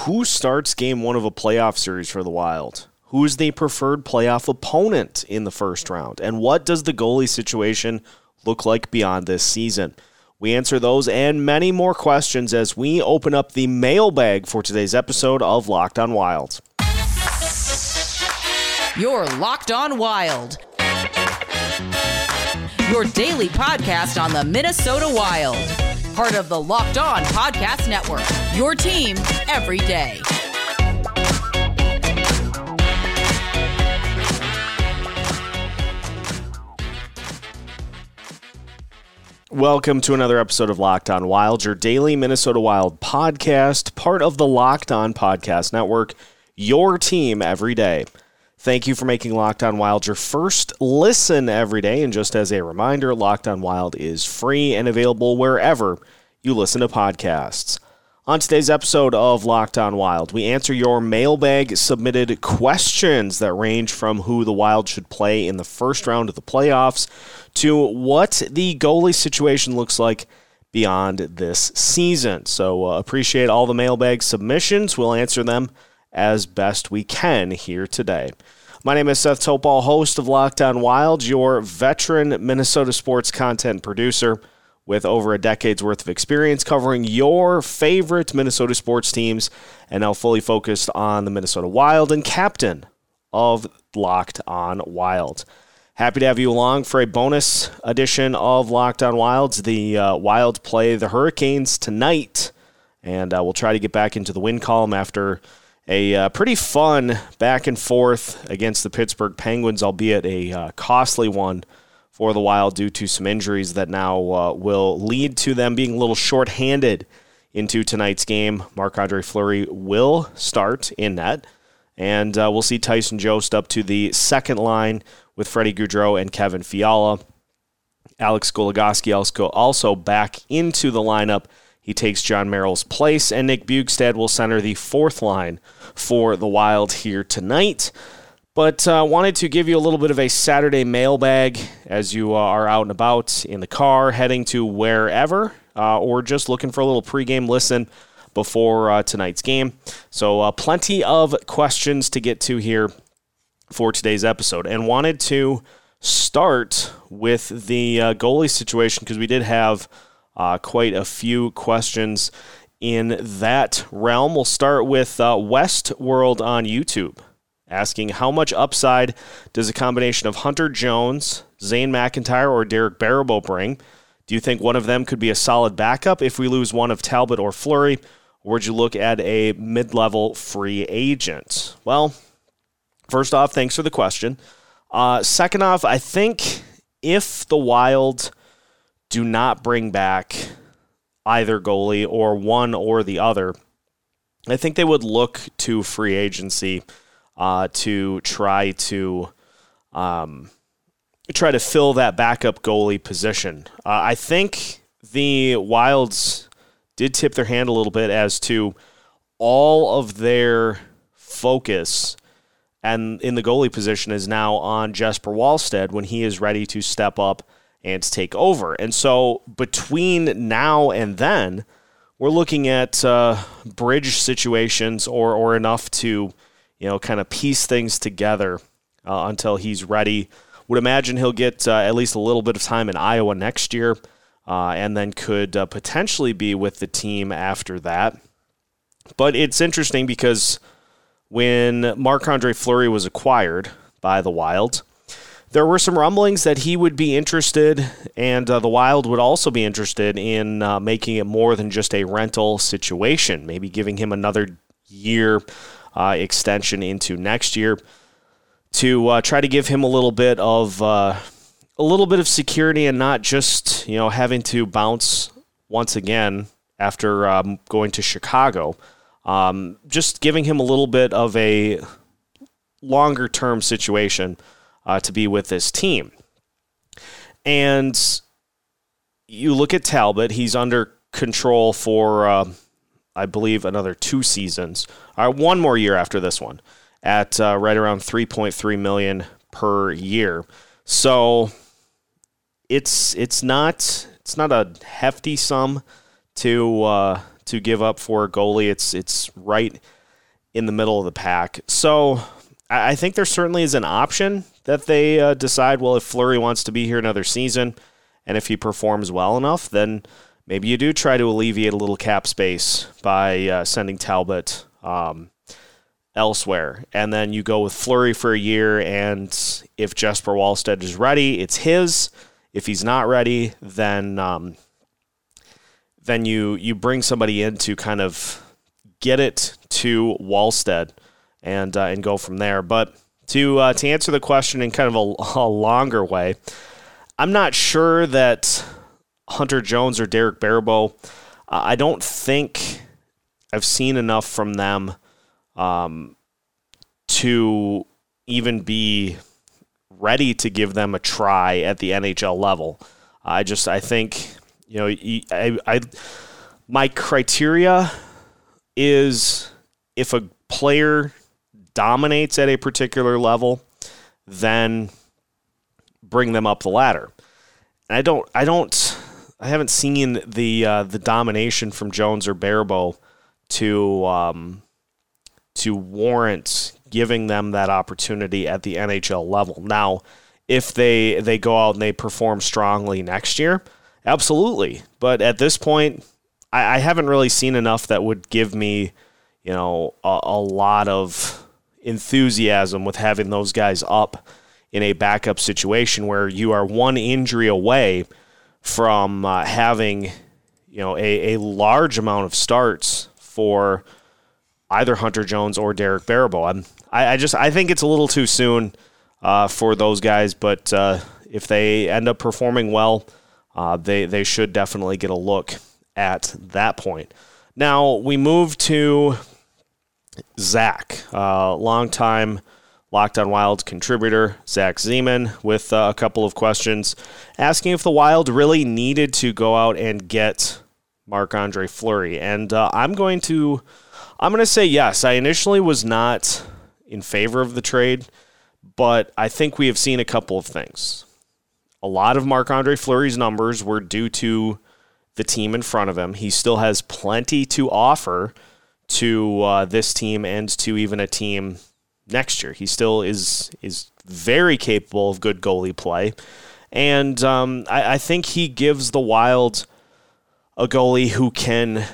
who starts game one of a playoff series for the Wild? Who's the preferred playoff opponent in the first round? And what does the goalie situation look like beyond this season? We answer those and many more questions as we open up the mailbag for today's episode of Locked on Wild. You're Locked on Wild. Your daily podcast on the Minnesota Wild. Part of the Locked On Podcast Network. Your team every day. Welcome to another episode of Locked On Wild, your daily Minnesota Wild podcast, part of the Locked On Podcast Network, your team every day. Thank you for making Locked On Wild your first listen every day. And just as a reminder, Locked On Wild is free and available wherever you listen to podcasts. On today's episode of Locked On Wild, we answer your mailbag submitted questions that range from who the Wild should play in the first round of the playoffs to what the goalie situation looks like beyond this season. So uh, appreciate all the mailbag submissions. We'll answer them as best we can here today. My name is Seth Topal, host of Locked On Wild, your veteran Minnesota sports content producer with over a decade's worth of experience covering your favorite Minnesota sports teams and now fully focused on the Minnesota Wild and captain of Locked On Wild. Happy to have you along for a bonus edition of Locked On Wilds. The uh, Wild play the Hurricanes tonight, and uh, we'll try to get back into the win column after a uh, pretty fun back and forth against the Pittsburgh Penguins, albeit a uh, costly one for the Wild due to some injuries that now uh, will lead to them being a little short-handed into tonight's game. Marc Andre Fleury will start in net, and uh, we'll see Tyson Jost up to the second line with Freddie Gaudreau and Kevin Fiala. Alex Goligoski also back into the lineup. He takes Jon Merrill's place, and Nick Bjugstad will center the fourth line for the Wild here tonight. But uh, wanted to give you a little bit of a Saturday mailbag as you uh, are out and about in the car, heading to wherever, uh, or just looking for a little pregame listen before uh, tonight's game. So, uh, plenty of questions to get to here for today's episode, and wanted to start with the uh, goalie situation because we did have quite a few questions in that realm. We'll start with Westworld on YouTube asking how much upside does a combination of Hunter Jones, Zane McIntyre, or Dereck Baribeau bring? Do you think one of them could be a solid backup if we lose one of Talbot or Fleury? Or would you look at a mid level free agent? Well, first off, thanks for the question. Uh, second off, I think if the Wild do not bring back either goalie or one or the other, I think they would look to free agency uh, to try to um, try to fill that backup goalie position. Uh, I think the Wilds did tip their hand a little bit as to all of their focus and in the goalie position is now on Jesper Wallstedt when he is ready to step up and take over. And so between now and then, we're looking at uh, bridge situations or or enough to you know, kind of piece things together uh, until he's ready. Would imagine he'll get uh, at least a little bit of time in Iowa next year, uh, and then could uh, potentially be with the team after that. But it's interesting because when Marc Andre Fleury was acquired by the Wild, there were some rumblings that he would be interested, and uh, the Wild would also be interested in uh, making it more than just a rental situation, maybe giving him another year uh, extension into next year to uh, try to give him a little bit of uh, a little bit of security and not just you know having to bounce once again after um, going to Chicago. Um, just giving him a little bit of a longer term situation uh, to be with this team. And you look at Talbot; he's under control for uh, I believe, another two seasons, uh, one more year after this one, at uh, right around 3.3 million per year. So it's it's not it's not a hefty sum to uh, to give up for a goalie. It's it's right in the middle of the pack. So I think there certainly is an option that they uh, decide. Well, if Fleury wants to be here another season, and if he performs well enough, then maybe you do try to alleviate a little cap space by uh, sending Talbot um, elsewhere. And then you go with Fleury for a year, and if Jesper Wallstedt is ready, it's his. If he's not ready, then um, then you you bring somebody in to kind of get it to Wallstedt and uh, and go from there. But to uh, to answer the question in kind of a, a longer way, I'm not sure that Hunter Jones or Dereck Baribeau. Uh, I don't think I've seen enough from them um, to even be ready to give them a try at the NHL level. I just I think you know I, I my criteria is if a player dominates at a particular level, then bring them up the ladder. And I don't I don't I haven't seen the uh, the domination from Jones or Baribeau to um, to warrant giving them that opportunity at the NHL level. Now, if they they go out and they perform strongly next year, absolutely. But at this point, I, I haven't really seen enough that would give me, you know, a, a lot of enthusiasm with having those guys up in a backup situation where you are one injury away from uh, having, you know, a, a large amount of starts for either Hunter Jones or Dereck Baribeau. I'm, I, I just I think it's a little too soon uh, for those guys, but uh, if they end up performing well, uh, they they should definitely get a look at that point. Now we move to Zach, uh, longtime Locked on Wild contributor Zach Zeman with uh, a couple of questions asking if the Wild really needed to go out and get Marc Andre Fleury. And uh, I'm going to I'm going to say yes. I initially was not in favor of the trade, but I think we have seen a couple of things. A lot of Marc Andre Fleury's numbers were due to the team in front of him. He still has plenty to offer to uh, this team and to even a team next year. He still is is very capable of good goalie play, and um, I, I think he gives the Wild a goalie who can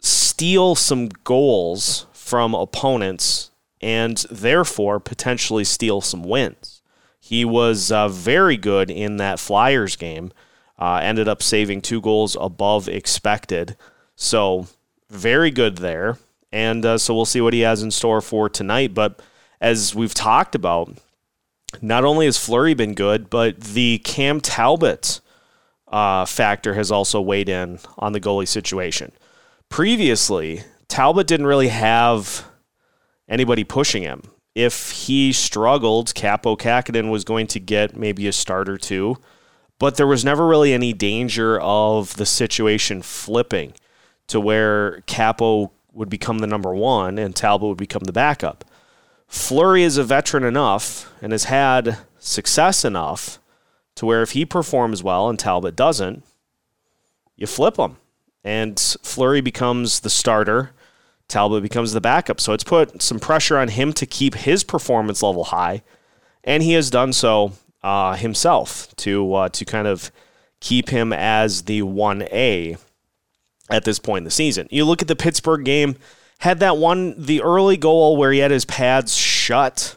steal some goals from opponents and therefore potentially steal some wins. He was uh, very good in that Flyers game. Uh, ended up saving two goals above expected. So, very good there. And uh, so we'll see what he has in store for tonight. But as we've talked about, not only has Fleury been good, but the Cam Talbot uh, factor has also weighed in on the goalie situation. Previously, Talbot didn't really have anybody pushing him. If he struggled, Kaapo Kähkönen was going to get maybe a start or two, but there was never really any danger of the situation flipping to where Kaapo would become the number one and Talbot would become the backup. Fleury is a veteran enough and has had success enough to where if he performs well and Talbot doesn't, you flip him. And Fleury becomes the starter. Talbot becomes the backup. So it's put some pressure on him to keep his performance level high. And he has done so uh, himself to, uh, to kind of keep him as the 1A at this point in the season. You look at the Pittsburgh game had that one, the early goal where he had his pads shut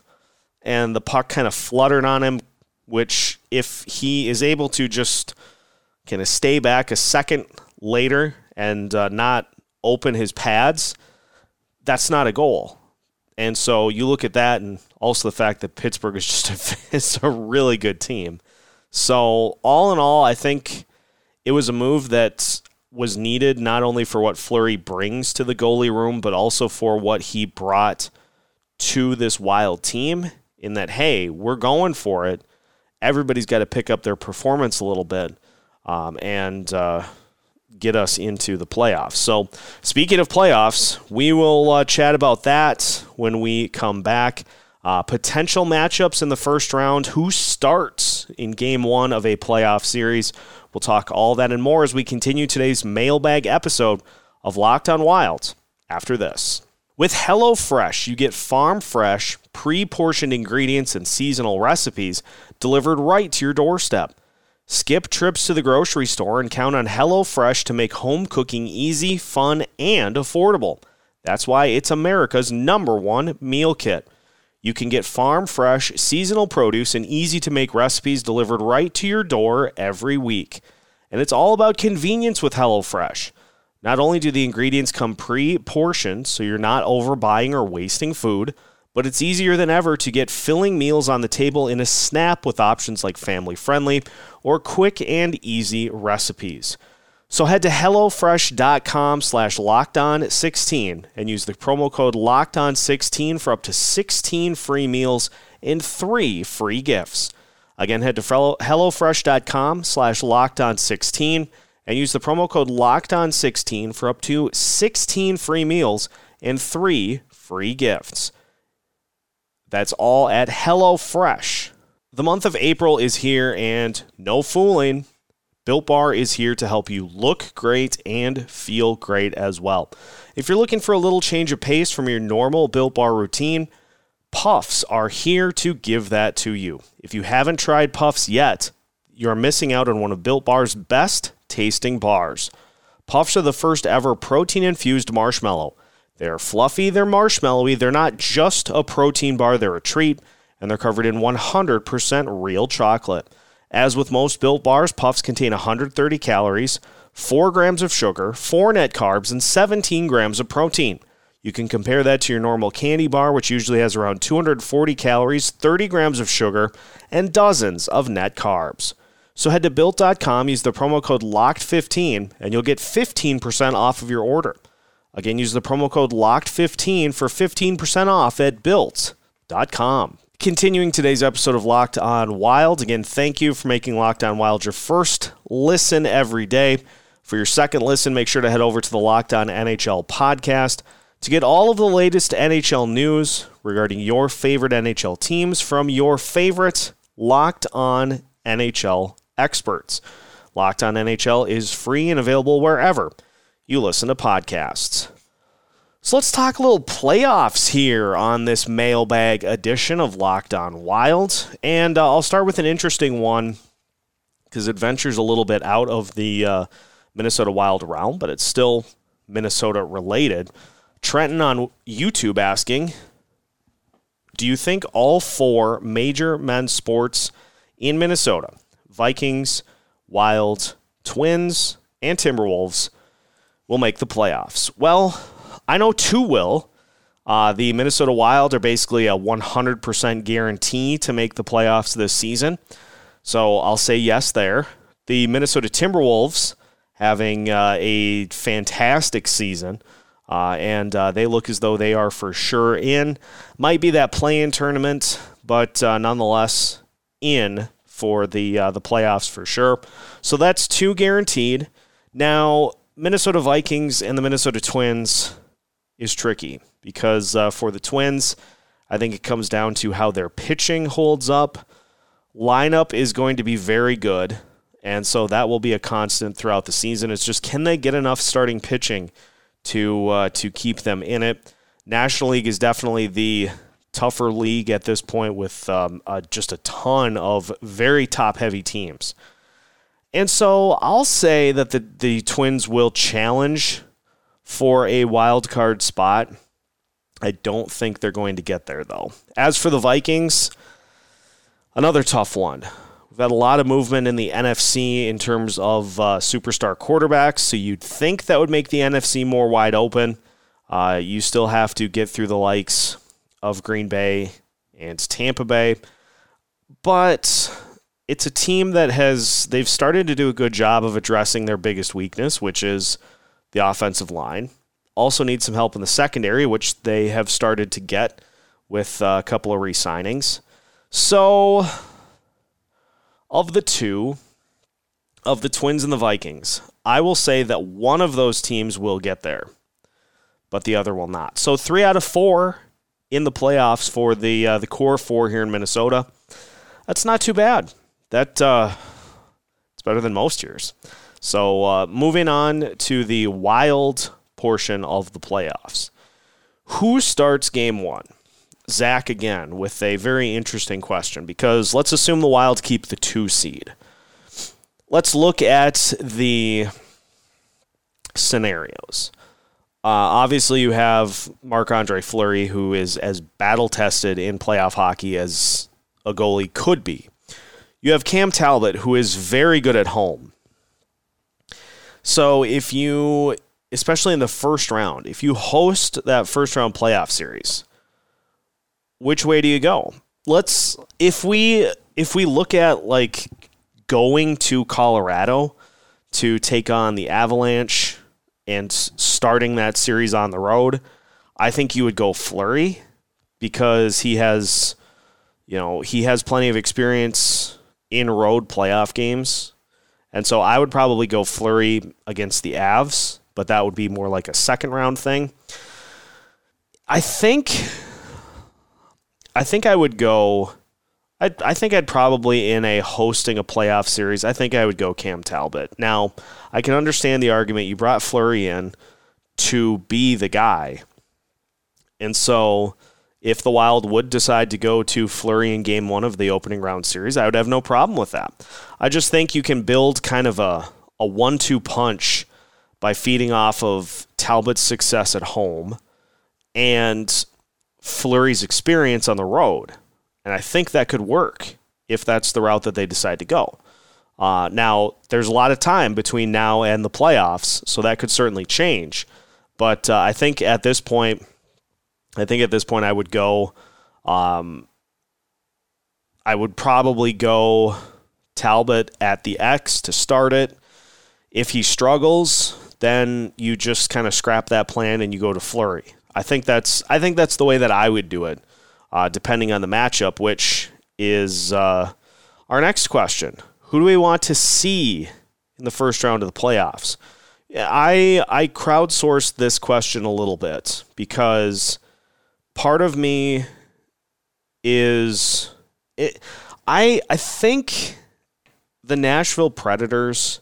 and the puck kind of fluttered on him, which if he is able to just kind of stay back a second later and uh, not open his pads, that's not a goal. And so you look at that, and also the fact that Pittsburgh is just a, it's a really good team. So all in all, I think it was a move that was needed not only for what Fleury brings to the goalie room, but also for what he brought to this wild team. In that, hey, we're going for it. Everybody's got to pick up their performance a little bit um, and uh, get us into the playoffs. So, speaking of playoffs, we will uh, chat about that when we come back. Uh, potential matchups in the first round. Who starts in game one of a playoff series? We'll talk all that and more as we continue today's mailbag episode of Locked on Wild after this. With HelloFresh, you get farm fresh, pre portioned ingredients and seasonal recipes delivered right to your doorstep. Skip trips to the grocery store and count on HelloFresh to make home cooking easy, fun, and affordable. That's why it's America's number one meal kit. You can get farm fresh, seasonal produce and easy to make recipes delivered right to your door every week. And it's all about convenience with HelloFresh. Not only do the ingredients come pre portioned, so you're not overbuying or wasting food, but it's easier than ever to get filling meals on the table in a snap with options like family friendly or quick and easy recipes. So head to HelloFresh.com slash LockedOn16 and use the promo code LockedOn16 for up to 16 free meals and three free gifts. Again, head to HelloFresh.com slash LockedOn16 and use the promo code LockedOn16 for up to 16 free meals and three free gifts. That's all at HelloFresh. The month of April is here, and no fooling, Built Bar is here to help you look great and feel great as well. If you're looking for a little change of pace from your normal Built Bar routine, Puffs are here to give that to you. If you haven't tried Puffs yet, you're missing out on one of Built Bar's best tasting bars. Puffs are the first ever protein infused marshmallow. They're fluffy, they're marshmallowy, they're not just a protein bar, they're a treat, and they're covered in 100% real chocolate. As with most built bars, puffs contain 130 calories, 4 grams of sugar, 4 net carbs, and 17 grams of protein. You can compare that to your normal candy bar, which usually has around 240 calories, 30 grams of sugar, and dozens of net carbs. So head to built.com, use the promo code LOCKED15, and you'll get 15% off of your order. Again, use the promo code LOCKED15 for 15% off at built.com. Continuing today's episode of Locked On Wild. Again, thank you for making Locked On Wild your first listen every day. For your second listen, make sure to head over to the Locked On NHL podcast to get all of the latest NHL news regarding your favorite NHL teams from your favorite Locked On NHL experts. Locked On NHL is free and available wherever you listen to podcasts. So let's talk a little playoffs here on this mailbag edition of Locked On Wild. And uh, I'll start with an interesting one because it ventures a little bit out of the uh, Minnesota Wild realm, but it's still Minnesota related. Trenton on YouTube asking Do you think all four major men's sports in Minnesota, Vikings, Wild, Twins, and Timberwolves, will make the playoffs? Well, I know two will. Uh, the Minnesota Wild are basically a 100% guarantee to make the playoffs this season. So I'll say yes there. The Minnesota Timberwolves having uh, a fantastic season. Uh, and uh, they look as though they are for sure in. Might be that play-in tournament, but uh, nonetheless in for the uh, the playoffs for sure. So that's two guaranteed. Now Minnesota Vikings and the Minnesota Twins is tricky because uh, for the Twins, I think it comes down to how their pitching holds up. Lineup is going to be very good, and so that will be a constant throughout the season. It's just can they get enough starting pitching to uh, to keep them in it? National League is definitely the tougher league at this point with um, uh, just a ton of very top heavy teams. And so I'll say that the, the Twins will challenge for a wild card spot. I don't think they're going to get there, though. As for the Vikings, another tough one. We've had a lot of movement in the NFC in terms of uh, superstar quarterbacks, so you'd think that would make the NFC more wide open. Uh, you still have to get through the likes of Green Bay and Tampa Bay, but it's a team that has they've started to do a good job of addressing their biggest weakness, which is the offensive line. Also need some help in the secondary, which they have started to get with a couple of re-signings. So, of the two, of the Twins and the Vikings, I will say that one of those teams will get there, but the other will not. So, three out of four in the playoffs for the uh, the core four here in Minnesota. That's not too bad. That uh, it's better than most years. So uh, moving on to the Wild portion of the playoffs. Who starts game one? Zach again with a very interesting question because let's assume the Wild keep the two seed. Let's look at the scenarios. Uh, obviously, you have Marc Andre Fleury, who is as battle tested in playoff hockey as a goalie could be. You have Cam Talbot, who is very good at home. So, if you, especially in the first round, if you host that first round playoff series, which way do you go? Let's if we if we look at like going to Colorado to take on the Avalanche and starting that series on the road, I think you would go Fleury because he has, you know, he has plenty of experience in road playoff games. And so I would probably go Fleury against the Avs, but that would be more like a second round thing. I think I think I would go I, I think I'd probably in a hosting a playoff series. I think I would go Cam Talbot. Now, I can understand the argument you brought Fleury in to be the guy, and so if the Wild would decide to go to Fleury in Game One of the opening round series, I would have no problem with that. I just think you can build kind of a a one-two punch by feeding off of Talbot's success at home and Fleury's experience on the road. And I think that could work if that's the route that they decide to go. Uh, now, there's a lot of time between now and the playoffs, so that could certainly change. But uh, I think at this point, I think at this point I would go. Um, I would probably go Talbot at the X to start it. If he struggles, then you just kind of scrap that plan and you go to Fleury. I think that's I think that's the way that I would do it uh, depending on the matchup, which is uh, our next question. Who do we want to see in the first round of the playoffs? I I crowdsourced this question a little bit because part of me is it, I I think the Nashville Predators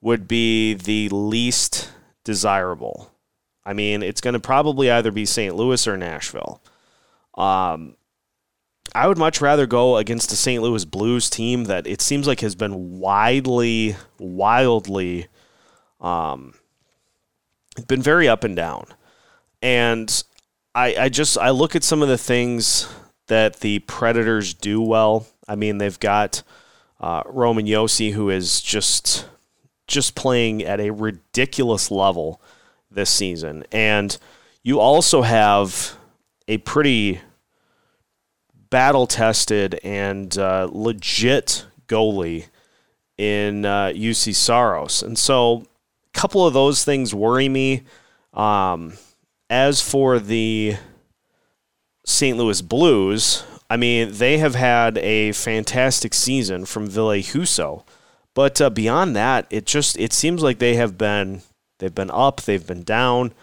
would be the least desirable. I mean, it's going to probably either be St. Louis or Nashville. Um, I would much rather go against the St. Louis Blues team that it seems like has been widely, wildly, um, been very up and down. And I, I just I look at some of the things that the Predators do well. I mean, they've got uh, Roman Josi, who is just just playing at a ridiculous level this season, and you also have a pretty battle tested and uh, legit goalie in uh, Saros. And so a couple of those things worry me. Um, as for the St. Louis Blues, I mean, they have had a fantastic season from Ville Husso. But uh, beyond that, it just it seems like they have been they've been up, they've been down,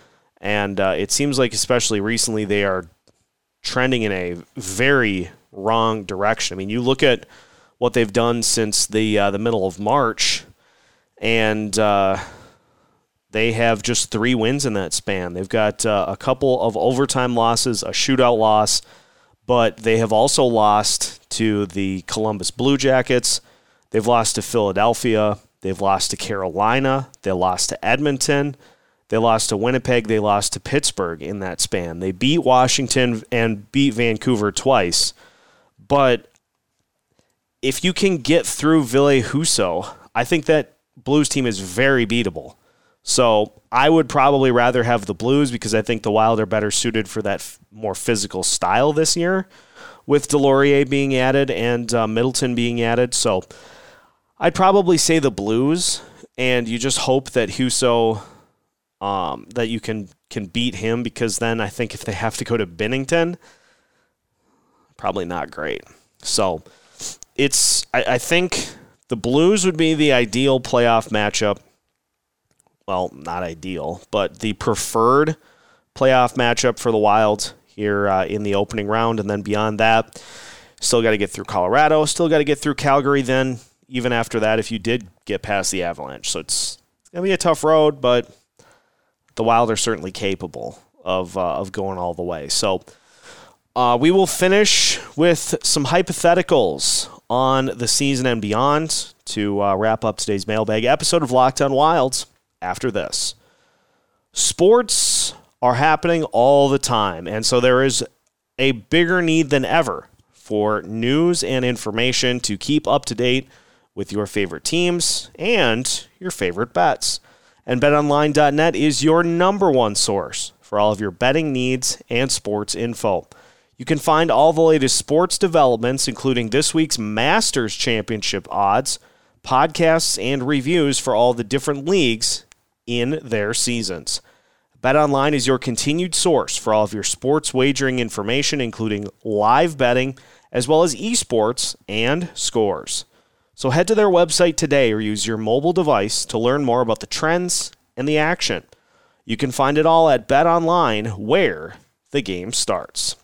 and uh, it seems like especially recently they are trending in a very wrong direction. I mean, you look at what they've done since the uh, the middle of March, and uh, they have just three wins in that span. They've got uh, a couple of overtime losses, a shootout loss, but they have also lost to the Columbus Blue Jackets. They've lost to Philadelphia. They've lost to Carolina. They lost to Edmonton. They lost to Winnipeg. They lost to Pittsburgh in that span. They beat Washington and beat Vancouver twice. But if you can get through Ville Husso, I think that Blues team is very beatable. So I would probably rather have the Blues because I think the Wild are better suited for that f- more physical style this year, with Deslauriers being added and uh, Middleton being added. So I'd probably say the Blues, and you just hope that Husso um, that you can can beat him because then I think if they have to go to Binnington, probably not great. So it's I, I think the Blues would be the ideal playoff matchup. Well, not ideal, but the preferred playoff matchup for the Wild here uh, in the opening round, and then beyond that, still got to get through Colorado, still got to get through Calgary. Then even after that, if you did get past the Avalanche, so it's gonna be a tough road, but the Wild are certainly capable of uh, of going all the way. So uh, we will finish with some hypotheticals on the season and beyond to uh, wrap up today's mailbag episode of Locked On Wilds. After this, sports are happening all the time, and so there is a bigger need than ever for news and information to keep up to date with your favorite teams and your favorite bets. And betonline.net is your number one source for all of your betting needs and sports info. You can find all the latest sports developments, including this week's Masters Championship odds, podcasts, and reviews for all the different leagues in their seasons. BetOnline is your continued source for all of your sports wagering information, including live betting, as well as esports and scores. So head to their website today or use your mobile device to learn more about the trends and the action. You can find it all at BetOnline, where the game starts.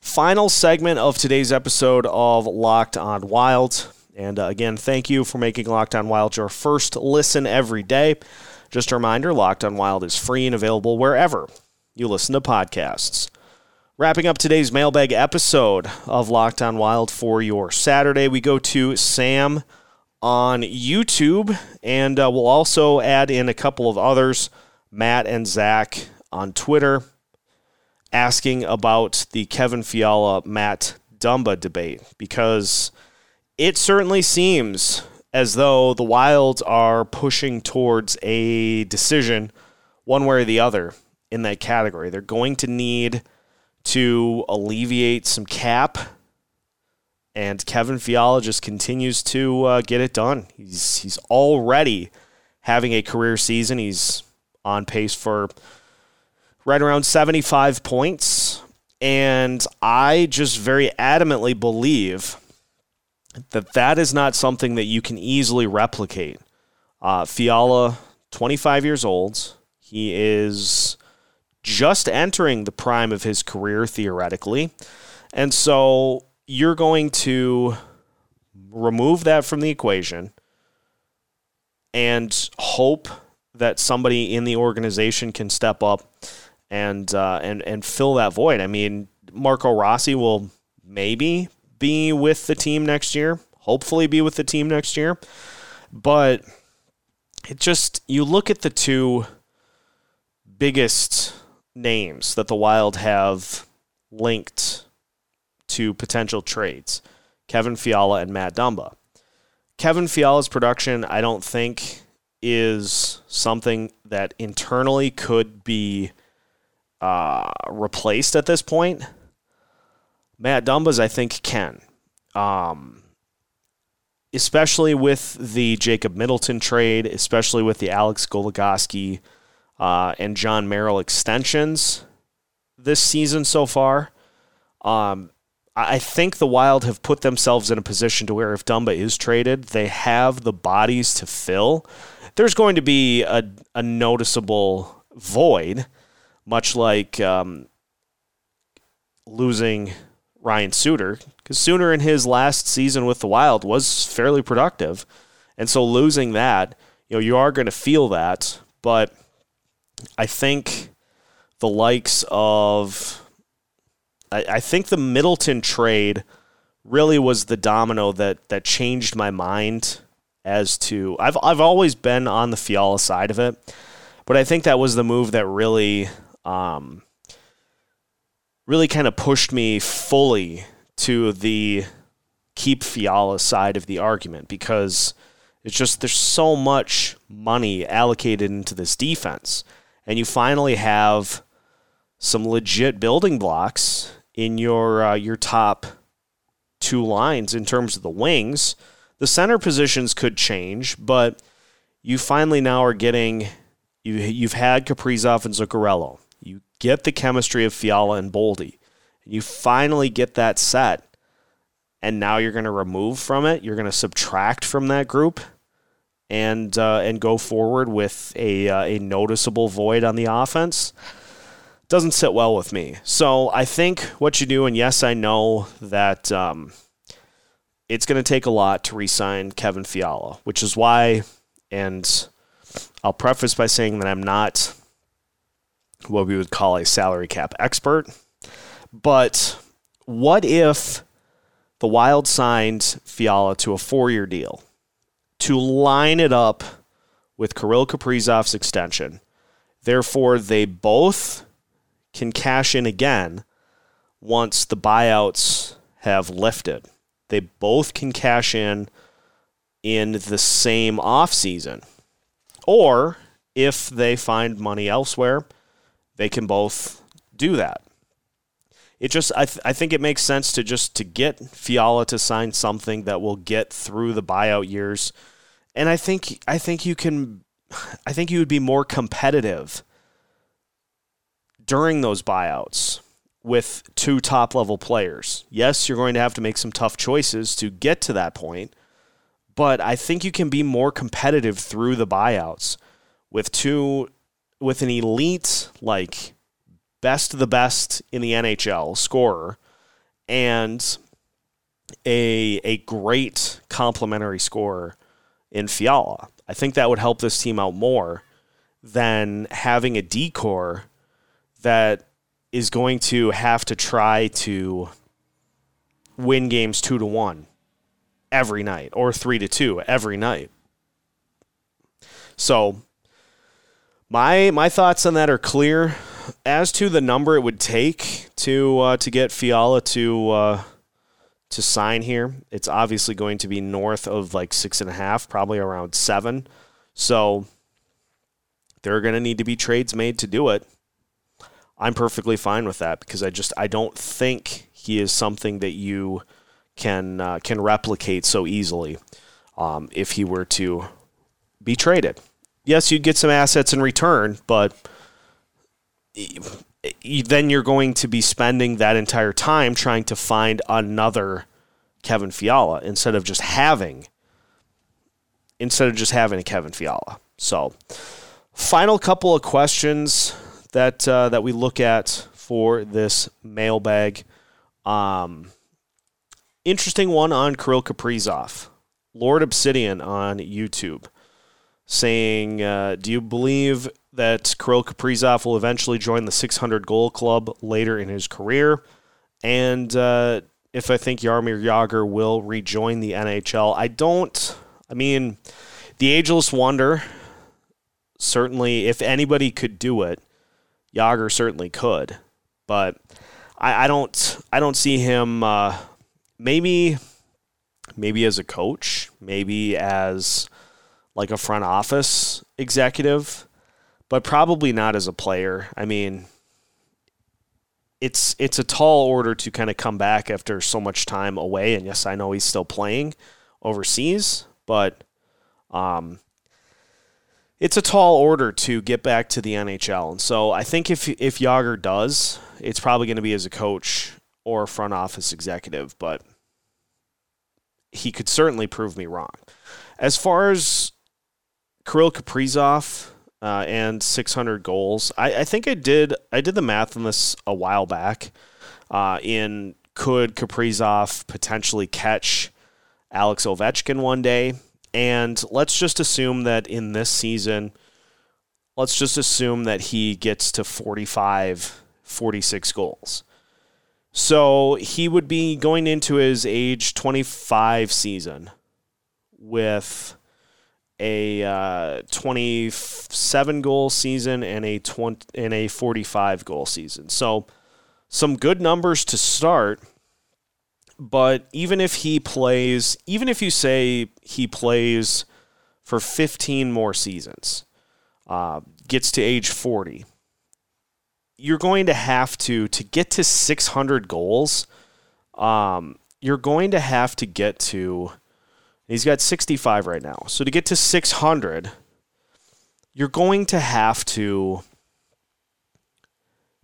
Final segment of today's episode of Locked on Wild. And uh, again, thank you for making Locked on Wild your first listen every day. Just a reminder Locked on Wild is free and available wherever you listen to podcasts. Wrapping up today's mailbag episode of Locked On Wild for your Saturday, we go to Sam on YouTube, and uh, we'll also add in a couple of others, Matt and Zach on Twitter, asking about the Kevin Fiala Matt Dumba debate because it certainly seems as though the Wilds are pushing towards a decision one way or the other in that category. They're going to need to alleviate some cap. And Kevin Fiala just continues to uh, get it done. He's he's already having a career season. He's on pace for right around 75 points. And I just very adamantly believe that that is not something that you can easily replicate. Uh, Fiala, 25 years old. He is just entering the prime of his career theoretically. And so you're going to remove that from the equation and hope that somebody in the organization can step up and uh, and and fill that void. I mean, Marco Rossi will maybe be with the team next year, hopefully be with the team next year, but it just you look at the two biggest names that the Wild have linked to potential trades Kevin Fiala and Matt Dumba. Kevin Fiala's production, I don't think, is something that internally could be uh, replaced at this point. Matt Dumba's, I think, can. Um, especially with the Jacob Middleton trade, especially with the Alex Goligoski uh, and Jon Merrill extensions this season so far. Um, I think the Wild have put themselves in a position to where if Dumba is traded, they have the bodies to fill. There's going to be a, a noticeable void, much like um, losing Ryan Suter, because Suter in his last season with the Wild was fairly productive. And so losing that, you know, you are going to feel that, but – I think the likes of I, I think the Middleton trade really was the domino that that changed my mind as to I've I've always been on the Fiala side of it, but I think that was the move that really um, really kind of pushed me fully to the keep Fiala side of the argument because it's just there's so much money allocated into this defense and you finally have some legit building blocks in your uh, your top two lines in terms of the wings. The center positions could change, but you finally now are getting you you've had Kaprizov and Zuccarello. Get the chemistry of Fiala and Boldy. You finally get that set, and now you're going to remove from it. You're going to subtract from that group and uh, and go forward with a uh, a noticeable void on the offense doesn't sit well with me. So I think what you do, and yes, I know that um, it's going to take a lot to re-sign Kevin Fiala, which is why, and I'll preface by saying that I'm not what we would call a salary cap expert. But what if the Wild signed Fiala to a four year deal to line it up with Kirill Kaprizov's extension? Therefore, they both can cash in again once the buyouts have lifted. They both can cash in in the same offseason. Or if they find money elsewhere, they can both do that. It just I, th- I think it makes sense to just to get Fiala to sign something that will get through the buyout years. And I think I think you can I think you would be more competitive during those buyouts with two top level players. Yes, you're going to have to make some tough choices to get to that point, but I think you can be more competitive through the buyouts with two with an elite like best of the best in the NHL scorer and a a great complementary scorer in Fiala. I think that would help this team out more than having a decor that is going to have to try to win games two to one every night or three to two every night. So my my thoughts on that are clear. As to the number it would take to uh, to get Fiala to uh, to sign here, it's obviously going to be north of like six and a half, probably around seven. So there are going to need to be trades made to do it. I'm perfectly fine with that because I just I don't think he is something that you can uh, can replicate so easily um, if he were to be traded. Yes, you'd get some assets in return, but then you're going to be spending that entire time trying to find another Kevin Fiala instead of just having instead of just having a Kevin Fiala. So, final couple of questions that uh, that we look at for this mailbag. Um, interesting one on Kirill Kaprizov, Lord Obsidian on YouTube, saying, uh, "Do you believe that Kirill Kaprizov will eventually join the 600 goal club later in his career?" And uh, if I think Jaromir Jagr will rejoin the NHL, I don't. I mean, the ageless wonder. Certainly, if anybody could do it, Jagr certainly could, but I, I don't I don't see him. Uh, maybe maybe as a coach, maybe as like a front office executive, but probably not as a player. I mean, it's it's a tall order to kind of come back after so much time away. And yes, I know he's still playing overseas, but um, it's a tall order to get back to the NHL. And so I think if if Jagr does, it's probably going to be as a coach or a front office executive, but he could certainly prove me wrong. As far as Kirill Kaprizov uh, and 600 goals, I, I, think I did I did the math on this a while back. Uh, in could Kaprizov potentially catch Alex Ovechkin one day? And let's just assume that in this season, let's just assume that he gets to 45, 46 goals. So he would be going into his age 25 season with a uh, 27 goal season and a 20 and a 45 goal season. So some good numbers to start but even if he plays, even if you say he plays for 15 more seasons, uh, gets to age 40, you're going to have to, to get to 600 goals, um, you're going to have to get to, he's got 65 right now. So to get to 600, you're going to have to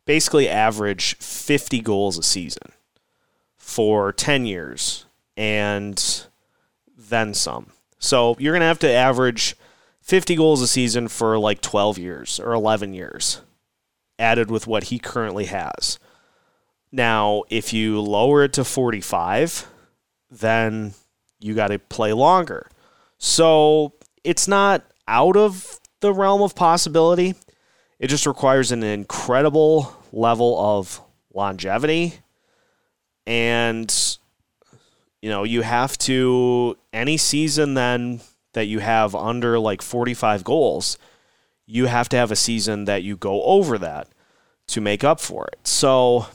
basically average 50 goals a season for 10 years and then some. So you're going to have to average 50 goals a season for like 12 years or 11 years, added with what he currently has. Now, if you lower it to 45, then you got to play longer. So it's not out of the realm of possibility. It just requires an incredible level of longevity. And, you know, you have to, any season then that you have under like 45 goals, you have to have a season that you go over that to make up for it. So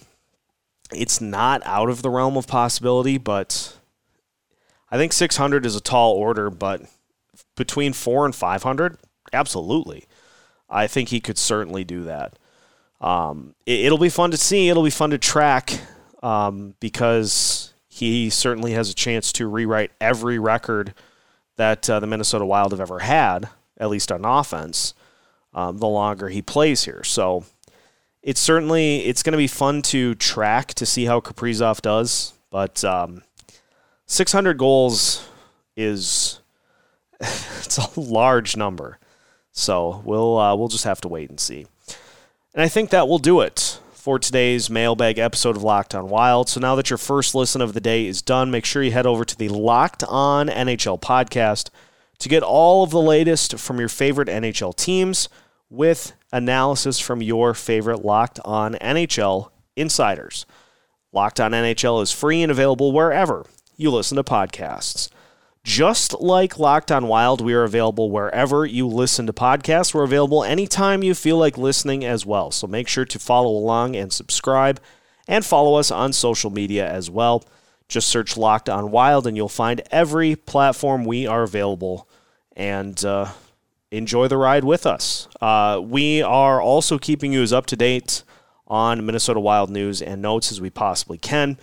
it's not out of the realm of possibility, but I think 600 is a tall order, but between 4 and 500, absolutely. I think he could certainly do that. Um, it, will be fun to see. It'll be fun to track um, because he certainly has a chance to rewrite every record that uh, the Minnesota Wild have ever had, at least on offense, um, the longer he plays here. So it's certainly it's going to be fun to track to see how Kaprizov does. But um, 600 goals is it's a large number. So we'll uh, we'll just have to wait and see. And I think that will do it for today's mailbag episode of Locked On Wild. So now that your first listen of the day is done, make sure you head over to the Locked On NHL podcast to get all of the latest from your favorite NHL teams with analysis from your favorite Locked On NHL insiders. Locked On NHL is free and available wherever you listen to podcasts. Just like Locked On Wild, we are available wherever you listen to podcasts. We're available anytime you feel like listening as well. So make sure to follow along and subscribe and follow us on social media as well. Just search Locked On Wild and you'll find every platform we are available. And uh, enjoy the ride with us. Uh, we are also keeping you as up to date on Minnesota Wild news and notes as we possibly can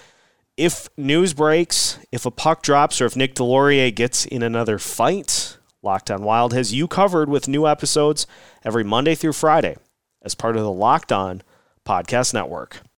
if news breaks, if a puck drops, or if Nick Deslauriers gets in another fight, Locked On Wild has you covered with new episodes every Monday through Friday as part of the Locked On Podcast Network.